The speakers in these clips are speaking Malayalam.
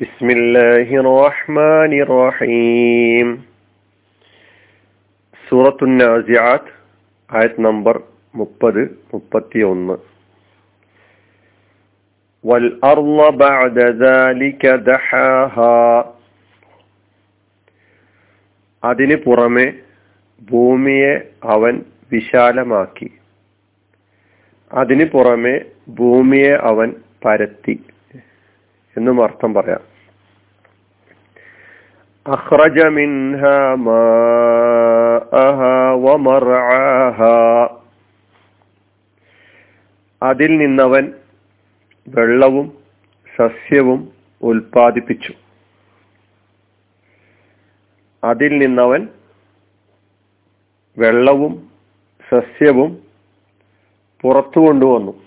بسم الله الرحمن الرحيم سورة النازعات آية نمبر മുപ്പത് മുപ്പത്തി ഒന്ന് والأرض بعد ذلك دحاها അതിന് പുറമെ ഭൂമിയെ അവൻ വിശാലമാക്കി അതിന് പുറമെ ഭൂമിയെ അവൻ പരത്തി എന്നും അർത്ഥം പറയാം. അഹ്റജ അതിൽ നിന്നവൻ വെള്ളവും സസ്യവും ഉൽപ്പാദിപ്പിച്ചു. അതിൽ നിന്നവൻ വെള്ളവും സസ്യവും പുറത്തു കൊണ്ടുവന്നു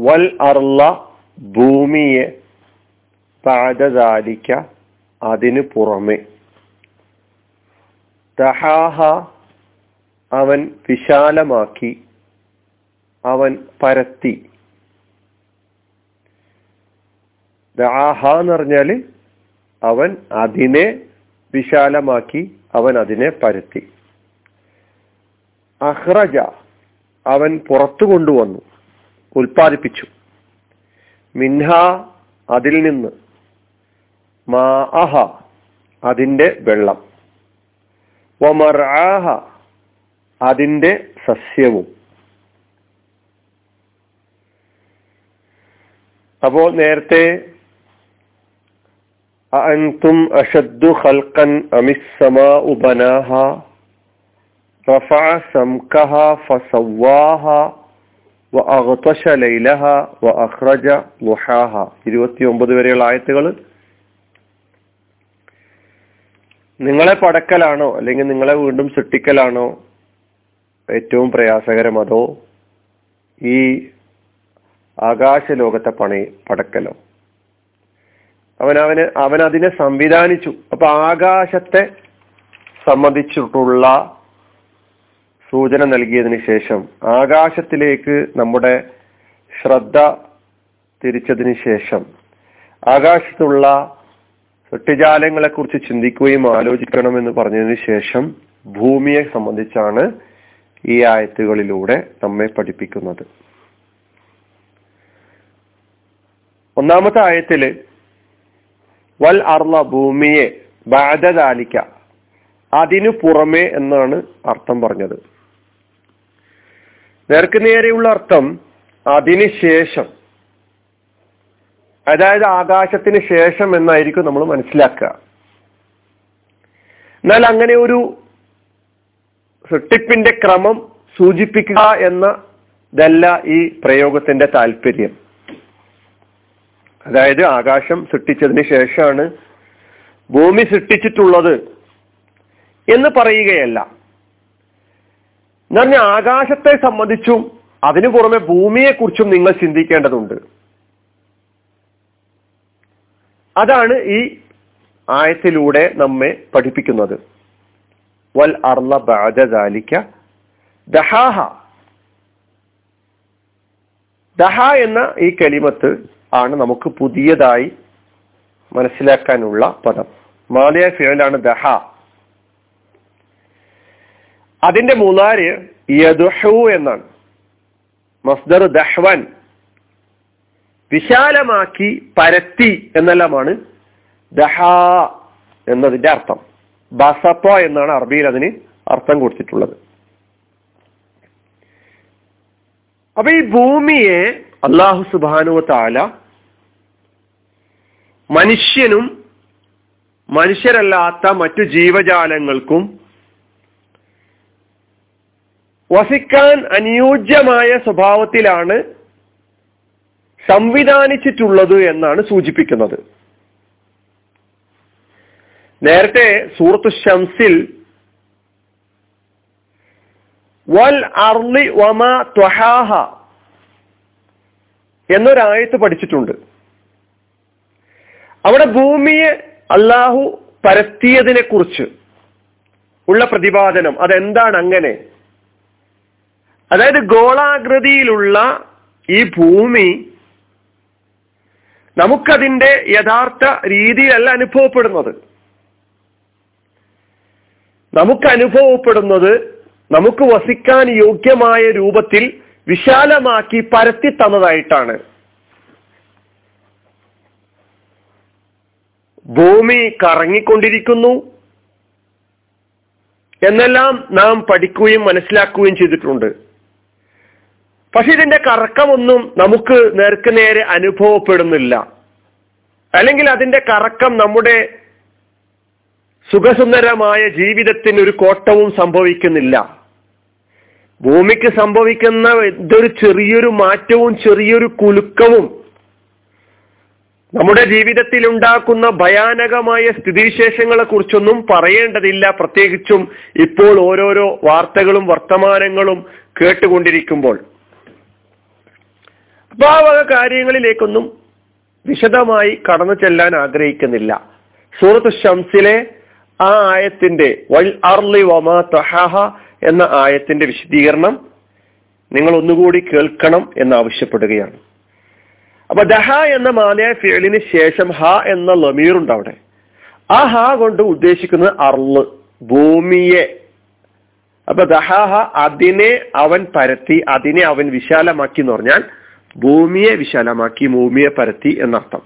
വൽ അർള ഭൂമിയെ പാദദാലിക്ക അതിനു പുറമെ. തഹാഹ അവൻ വിശാലമാക്കി അവൻ പരത്തി. ദാഹ എന്ന് പറഞ്ഞാൽ അവൻ അതിനെ വിശാലമാക്കി അവൻ അതിനെ പരത്തി. അഹ്റജ അവൻ പുറത്തു കൊണ്ടുവന്നു. ഉൽപ്പാദിപ്പിച്ചു. മിൻഹ അതിൽ നിന്ന് മാ അഹ അതിന്റെ വെള്ളം. വമർആഹ അതിന്റെ സസ്യവും. അപ്പോൾ നേരത്തെ അൻതും അഷദ്ദു ഖൽഖൻ അമിസ്സമാ ഉബനാഹ റഫഅ സംകഹ വഅഗ്തശ ലൈലഹ വഅഖ്റജ ളുഹാഹ 29 വരെയുള്ള ആയത്തുകൾ നിങ്ങളെ പടക്കലാണോ? അല്ലെങ്കിൽ നിങ്ങളെ വീണ്ടും സൃഷ്ടിക്കലാണോ? ഏറ്റവും പ്രയാസകരം അതോ ഈ ആകാശ ലോകത്തെ പണി പടക്കലോ? അവൻ അവന് അവൻ അതിനെ സംവിധാനിച്ചു. അപ്പൊ ആകാശത്തെ സംബന്ധിച്ചിട്ടുള്ള സൂചന നൽകിയതിന് ശേഷം ആകാശത്തിലേക്ക് നമ്മുടെ ശ്രദ്ധ തിരിച്ചതിന് ശേഷം ആകാശത്തുള്ള സൃഷ്ടിജാലങ്ങളെ കുറിച്ച് ചിന്തിക്കുകയും ആലോചിക്കണമെന്ന് പറഞ്ഞതിന് ശേഷം ഭൂമിയെ സംബന്ധിച്ചാണ് ഈ ആയത്തുകളിലൂടെ നമ്മെ പഠിപ്പിക്കുന്നത്. ഒന്നാമത്തെ ആയത്തിൽ വൽ അർള ഭൂമിയെ ബാധതാലിക്ക അതിനു പുറമെ എന്നാണ് അർത്ഥം പറഞ്ഞത്. നേർക്ക് നേരെയുള്ള അർത്ഥം അതിന് ശേഷം. അതായത് ആകാശത്തിന് ശേഷം എന്നായിരിക്കും നമ്മൾ മനസ്സിലാക്കുക. എന്നാൽ അങ്ങനെ ഒരു സൃഷ്ടിപ്പിന്റെ ക്രമം സൂചിപ്പിക്കുക എന്നതല്ല ഈ പ്രയോഗത്തിന്റെ താല്പര്യം അതായത് ആകാശം സൃഷ്ടിച്ചതിന് ശേഷമാണ് ഭൂമി സൃഷ്ടിച്ചിട്ടുള്ളത് എന്ന് പറയുകയല്ല. എന്ന് ആകാശത്തെ സംബന്ധിച്ചും അതിനു പുറമെ ഭൂമിയെക്കുറിച്ചും നിങ്ങൾ ചിന്തിക്കേണ്ടതുണ്ട്. അതാണ് ഈ ആയത്തിലൂടെ നമ്മെ പഠിപ്പിക്കുന്നത്. വൽ അർല ബാജാലിക്ക ദഹാഹ. ദഹ എന്ന ഈ കലിമത്ത് ആണ് നമുക്ക് പുതിയതായി മനസ്സിലാക്കാനുള്ള പദം. മാലിയ ഫിയലാണ് ദഹ. അതിന്റെ മൂന്നാര് യദുഹു എന്നാണ്. മസ്ദർ ദഹ്വൻ. വിശാലമാക്കി പരത്തി എന്നെല്ലാമാണ് ദഹ എന്നതിന്റെ അർത്ഥം. ബസപ്പ എന്നാണ് അറബിയിൽ അതിന് അർത്ഥം കൊടുത്തിട്ടുള്ളത്. അപ്പൊ ഈ ഭൂമിയെ അള്ളാഹു സുബാനു താല മനുഷ്യനും മനുഷ്യരല്ലാത്ത മറ്റു ജീവജാലങ്ങൾക്കും വസിക്കാൻ അനുയോജ്യമായ സ്വഭാവത്തിലാണ് സംവിധാനിച്ചിട്ടുള്ളത് എന്നാണ് സൂചിപ്പിക്കുന്നത്. നേരത്തെ സൂറത്ത് ഷംസിൽ വൽ അർലി വമ ത്വഹാഹ എന്നൊരായത്ത് പഠിച്ചിട്ടുണ്ട്. അവിടെ ഭൂമിയെ അള്ളാഹു പരത്തിയതിനെ കുറിച്ച് ഉള്ള പ്രതിപാദനം അതെന്താണ് അങ്ങനെ? അതായത് ഗോളാകൃതിയിലുള്ള ഈ ഭൂമി നമുക്കതിന്റെ യഥാർത്ഥ രീതിയിലല്ല അനുഭവപ്പെടുന്നത്. നമുക്ക് അനുഭവപ്പെടുന്നത് നമുക്ക് വസിക്കാൻ യോഗ്യമായ രൂപത്തിൽ വിശാലമാക്കി പരത്തി തന്നതായിട്ടാണ്. ഭൂമി കറങ്ങിക്കൊണ്ടിരിക്കുന്നു എന്നെല്ലാം നാം പഠിക്കുകയും മനസ്സിലാക്കുകയും ചെയ്തിട്ടുണ്ട്. പക്ഷെ ഇതിന്റെ കറക്കമൊന്നും നമുക്ക് നേർക്ക് നേരെ അനുഭവപ്പെടുന്നില്ല. അല്ലെങ്കിൽ അതിന്റെ കറക്കം നമ്മുടെ സുഖസുന്ദരമായ ജീവിതത്തിന് ഒരു കോട്ടവും സംഭവിക്കുന്നില്ല. ഭൂമിക്ക് സംഭവിക്കുന്ന ഇതൊരു ചെറിയൊരു മാറ്റവും ചെറിയൊരു കുലുക്കവും നമ്മുടെ ജീവിതത്തിൽ ഉണ്ടാക്കുന്ന ഭയാനകമായ സ്ഥിതിവിശേഷങ്ങളെ കുറിച്ചൊന്നും പറയേണ്ടതില്ല. പ്രത്യേകിച്ചും ഇപ്പോൾ ഓരോരോ വാർത്തകളും വർത്തമാനങ്ങളും കേട്ടുകൊണ്ടിരിക്കുമ്പോൾ. അപ്പൊ ആ വക കാര്യങ്ങളിലേക്കൊന്നും വിശദമായി കടന്നു ചെല്ലാൻ ആഗ്രഹിക്കുന്നില്ല. സൂറത്ത് ഷംസിലെ ആ ആയത്തിന്റെ വൽ അർലി വമാ തഹാഹ എന്ന ആയത്തിന്റെ വിശദീകരണം നിങ്ങൾ ഒന്നുകൂടി കേൾക്കണം എന്ന് ആവശ്യപ്പെടുകയാണ്. അപ്പൊ ദഹ എന്ന മാനയ ഫിയലിന് ശേഷം ഹ എന്ന ലമീറുണ്ട് അവിടെ. ആ ഹ കൊണ്ട് ഉദ്ദേശിക്കുന്നത് അർൾ ഭൂമിയെ. അപ്പൊ ദഹാഹ അതിനെ അവൻ പരത്തി അതിനെ അവൻ വിശാലമാക്കി എന്ന് പറഞ്ഞാൽ ഭൂമിയെ വിശാലമാക്കി ഭൂമിയെ പരത്തി എന്നർത്ഥം.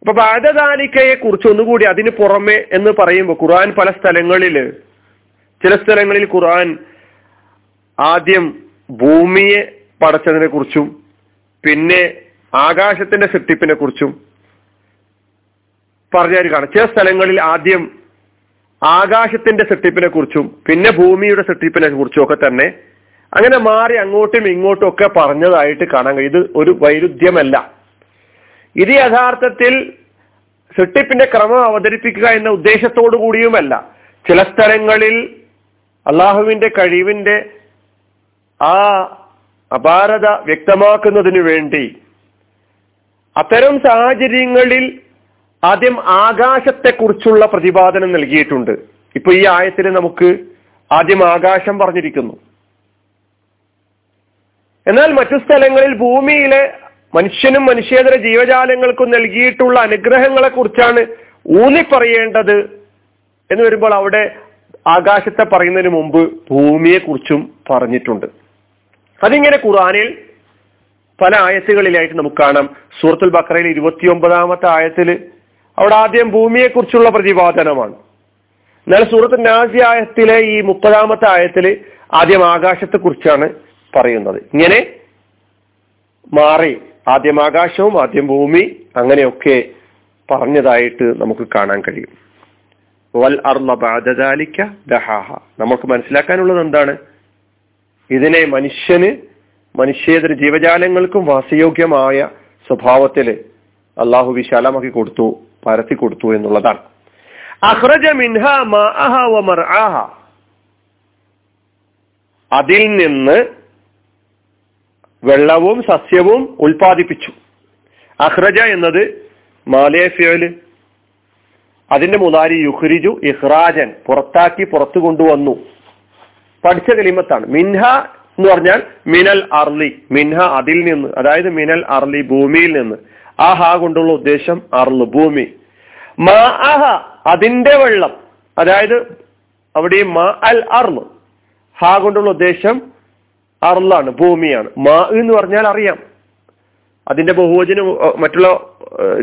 അപ്പൊ ബാധദാലിക്കയെ കുറിച്ച് ഒന്നുകൂടി അതിന് പുറമെ എന്ന് പറയുമ്പോൾ ഖുർആൻ പല സ്ഥലങ്ങളിൽ ചില സ്ഥലങ്ങളിൽ ഖുർആൻ ആദ്യം ഭൂമിയെ പടച്ചതിനെ കുറിച്ചും പിന്നെ ആകാശത്തിന്റെ സൃഷ്ടിപ്പിനെ കുറിച്ചും പറഞ്ഞു കാണാം. ചില സ്ഥലങ്ങളിൽ ആദ്യം ആകാശത്തിന്റെ സൃഷ്ടിപ്പിനെ കുറിച്ചും പിന്നെ ഭൂമിയുടെ സൃഷ്ടിപ്പിനെ കുറിച്ചും ഒക്കെ തന്നെ അങ്ങനെ മാറി അങ്ങോട്ടും ഇങ്ങോട്ടും ഒക്കെ പറഞ്ഞതായിട്ട് കാണാൻ കഴിയും. ഇത് ഒരു വൈരുദ്ധ്യമല്ല. ഇത് യഥാർത്ഥത്തിൽ സൃഷ്ടിപ്പിന്റെ ക്രമം അവതരിപ്പിക്കുക എന്ന ഉദ്ദേശത്തോടു കൂടിയുമല്ല. ചില സ്ഥലങ്ങളിൽ അള്ളാഹുവിന്റെ കഴിവിന്റെ ആ അപാരത വ്യക്തമാക്കുന്നതിന് വേണ്ടി അത്തരം സാഹചര്യങ്ങളിൽ ആദ്യം ആകാശത്തെക്കുറിച്ചുള്ള പ്രതിപാദനം നൽകിയിട്ടുണ്ട്. ഇപ്പൊ ഈ ആയത്തിൽ നമുക്ക് ആദ്യം ആകാശം പറഞ്ഞിരിക്കുന്നു. എന്നാൽ മറ്റു സ്ഥലങ്ങളിൽ ഭൂമിയിലെ മനുഷ്യനും മനുഷ്യേതര ജീവജാലങ്ങൾക്കും നൽകിയിട്ടുള്ള അനുഗ്രഹങ്ങളെ കുറിച്ചാണ് ഊന്നി പറയേണ്ടത് എന്ന് വരുമ്പോൾ അവിടെ ആകാശത്തെ പറയുന്നതിന് മുമ്പ് ഭൂമിയെ കുറിച്ചും പറഞ്ഞിട്ടുണ്ട്. അതിങ്ങനെ ഖുറാനിൽ പല ആയത്തുകളിലായിട്ട് നമുക്ക് കാണാം. സൂറത്തുൽ ബക്രയിൽ ഇരുപത്തിയൊമ്പതാമത്തെ ആയത്തിൽ അവിടെ ആദ്യം ഭൂമിയെ കുറിച്ചുള്ള പ്രതിപാദനമാണ്. എന്നാൽ സൂറത്ത് നാസി ആയത്തിലെ ഈ മുപ്പതാമത്തെ ആയത്തിൽ ആദ്യം ആകാശത്തെ കുറിച്ചാണ് പറയുന്നത്. ഇങ്ങനെ മാറി. ആദ്യം ആകാശവും ആദ്യം ഭൂമി അങ്ങനെയൊക്കെ പറഞ്ഞതായിട്ട് നമുക്ക് കാണാൻ കഴിയും. വൽ അർല ബാധദാലിക്ക ദഹാഹ. നമുക്ക് മനസ്സിലാക്കാനുള്ളത് എന്താണ്? ഇതിനെ മനുഷ്യന് മനുഷ്യേതര ജീവജാലങ്ങൾക്കും വാസയോഗ്യമായ സ്വഭാവത്തിൽ അള്ളാഹു വിശാലമാക്കി കൊടുത്തു പരത്തി കൊടുത്തു എന്നുള്ളതാണ്. അഹ്റജ മിൻഹ അതിൽ നിന്ന് വെള്ളവും സസ്യവും ഉൽപ്പാദിപ്പിച്ചു. അഹ്റജ എന്നത് മാലേഫ്യോൽ അതിന്റെ മുതാരി യുഹ്രിജു ഇഹ്റാജൻ പുറത്താക്കി പുറത്തു കൊണ്ടുവന്നു. പഠിച്ച കലിമത്താണ്. മിൻഹ എന്ന് പറഞ്ഞാൽ മിനൽ അർലി മിൻഹ അതിൽ നിന്ന് അതായത് മിനൽ അർലി ഭൂമിയിൽ നിന്ന്. ആ ഹാ കൊണ്ടുള്ള ഉദ്ദേശം അർൽ ഭൂമി. മാ അഹ അതിന്റെ വെള്ളം. അതായത് അവിടെ മാ അൽ അർൽ ഹാ കൊണ്ടുള്ള ഉദ്ദേശം അർലാണ് ഭൂമിയാണ്. മാ എന്ന് പറഞ്ഞാൽ അറിയാം. അതിന്റെ ബഹുവചനം മറ്റുള്ള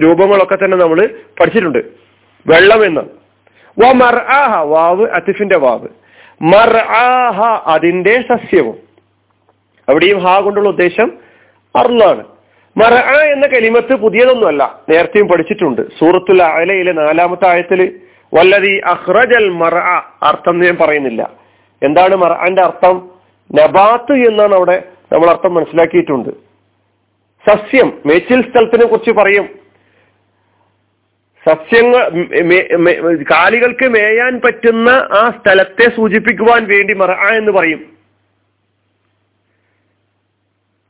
രൂപങ്ങളൊക്കെ തന്നെ നമ്മൾ പഠിച്ചിട്ടുണ്ട്. വെള്ളം എന്ന്. വാവ് അത്തിഫിന്റെ വാവ്. മർ ആഹ അതിന്റെ സസ്യവും. അവിടെയും ഹാ കൊണ്ടുള്ള ഉദ്ദേശം അർളാണ്. ആ എന്ന കലിമത്ത് പുതിയതൊന്നുമല്ല. നേരത്തെയും പഠിച്ചിട്ടുണ്ട്. സൂറത്തുൽ അലയിലെ നാലാമത്തെ ആയത്തിൽ വല്ലതി അഹ്റജൽ മർ അർത്ഥം ഞാൻ പറയുന്നില്ല. എന്താണ് മർആന്റെ അർത്ഥം? നബാത്ത് എന്നാണ് അവിടെ നമ്മൾ അർത്ഥം മനസ്സിലാക്കിയിട്ടുണ്ട്. സസ്യം മേച്ചിൽ സ്ഥലത്തിനെ കുറിച്ച് പറയും. സസ്യങ്ങൾ കാലികൾക്ക് മേയാൻ പറ്റുന്ന ആ സ്ഥലത്തെ സൂചിപ്പിക്കുവാൻ വേണ്ടി മറ എന്ന് പറയും.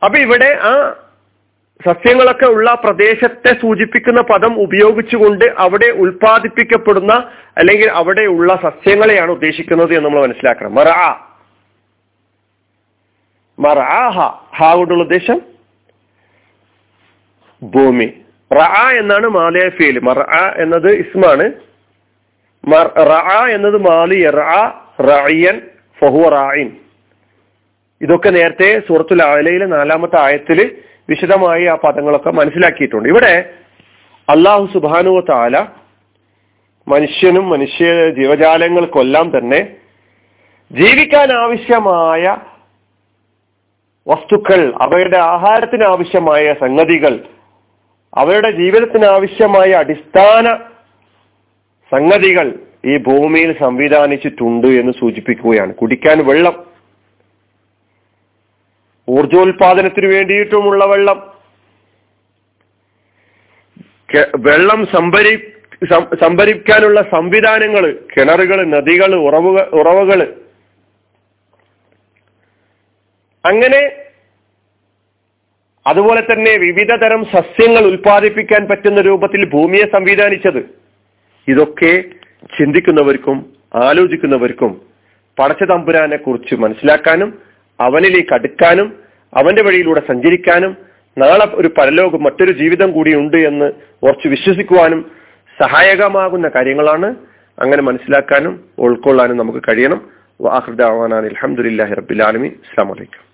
അപ്പൊ ഇവിടെ ആ സസ്യങ്ങളൊക്കെ ഉള്ള പ്രദേശത്തെ സൂചിപ്പിക്കുന്ന പദം ഉപയോഗിച്ചുകൊണ്ട് അവിടെ ഉൽപ്പാദിപ്പിക്കപ്പെടുന്ന അല്ലെങ്കിൽ അവിടെ ഉള്ള സസ്യങ്ങളെയാണ് ഉദ്ദേശിക്കുന്നത് എന്ന് നമ്മൾ മനസ്സിലാക്കണം. മറ. മറ ഹാ കൊണ്ടുള്ള ഉദ്ദേശം? ഭൂമി. റഅ എന്നാണ് മാലിയ ഫീൽ മർ എന്നത് ഇസ്മാണ്. റഅ എന്നത് മാലിയ. റഅയൻ ഫഹു റായിൻ ഇതൊക്കെ നേരത്തെ സൂറത്തുൽ ആലയിലെ നാലാമത്തെ ആയത്തിൽ വിശദമായി ആ പദങ്ങളൊക്കെ മനസ്സിലാക്കിയിട്ടുണ്ട്. ഇവിടെ അള്ളാഹു സുബാനുവ താല മനുഷ്യനും മനുഷ്യ ജീവജാലങ്ങൾക്കെല്ലാം തന്നെ ജീവിക്കാൻ ആവശ്യമായ വസ്തുക്കൾ അവയുടെ ആഹാരത്തിന് ആവശ്യമായ സംഗതികൾ അവയുടെ ജീവിതത്തിന് ആവശ്യമായ അടിസ്ഥാന സംഗതികൾ ഈ ഭൂമിയിൽ സംവിധാനിച്ചിട്ടുണ്ട് എന്ന് സൂചിപ്പിക്കുകയാണ്. കുടിക്കാൻ വെള്ളം ഊർജോൽപാദനത്തിന് വേണ്ടിയിട്ടുമുള്ള വെള്ളം വെള്ളം സംഭരി സംഭരിക്കാനുള്ള സംവിധാനങ്ങൾ കിണറുകൾ നദികൾ ഉറവുകൾ ഉറവുകൾ അങ്ങനെ അതുപോലെ തന്നെ വിവിധ തരം സസ്യങ്ങൾ ഉൽപ്പാദിപ്പിക്കാൻ പറ്റുന്ന രൂപത്തിൽ ഭൂമിയെ സംവിധാനിച്ചത്. ഇതൊക്കെ ചിന്തിക്കുന്നവർക്കും ആലോചിക്കുന്നവർക്കും പടച്ച തമ്പുരാനെ കുറിച്ച് മനസ്സിലാക്കാനും അവനിലേക്ക് അടുക്കാനും അവന്റെ വഴിയിലൂടെ സഞ്ചരിക്കാനും നാളെ ഒരു പരലോകം മറ്റൊരു ജീവിതം കൂടി ഉണ്ട് എന്ന് ഉറച്ചു വിശ്വസിക്കുവാനും സഹായകമാകുന്ന കാര്യങ്ങളാണ് അങ്ങനെ മനസ്സിലാക്കാനും ഉൾക്കൊള്ളാനും നമുക്ക് കഴിയണം. വാഹൃദാവാനാൻ അലഹമുല്ലാഹി റബ്ബിലാലമി അസ്സാം വലൈക്കും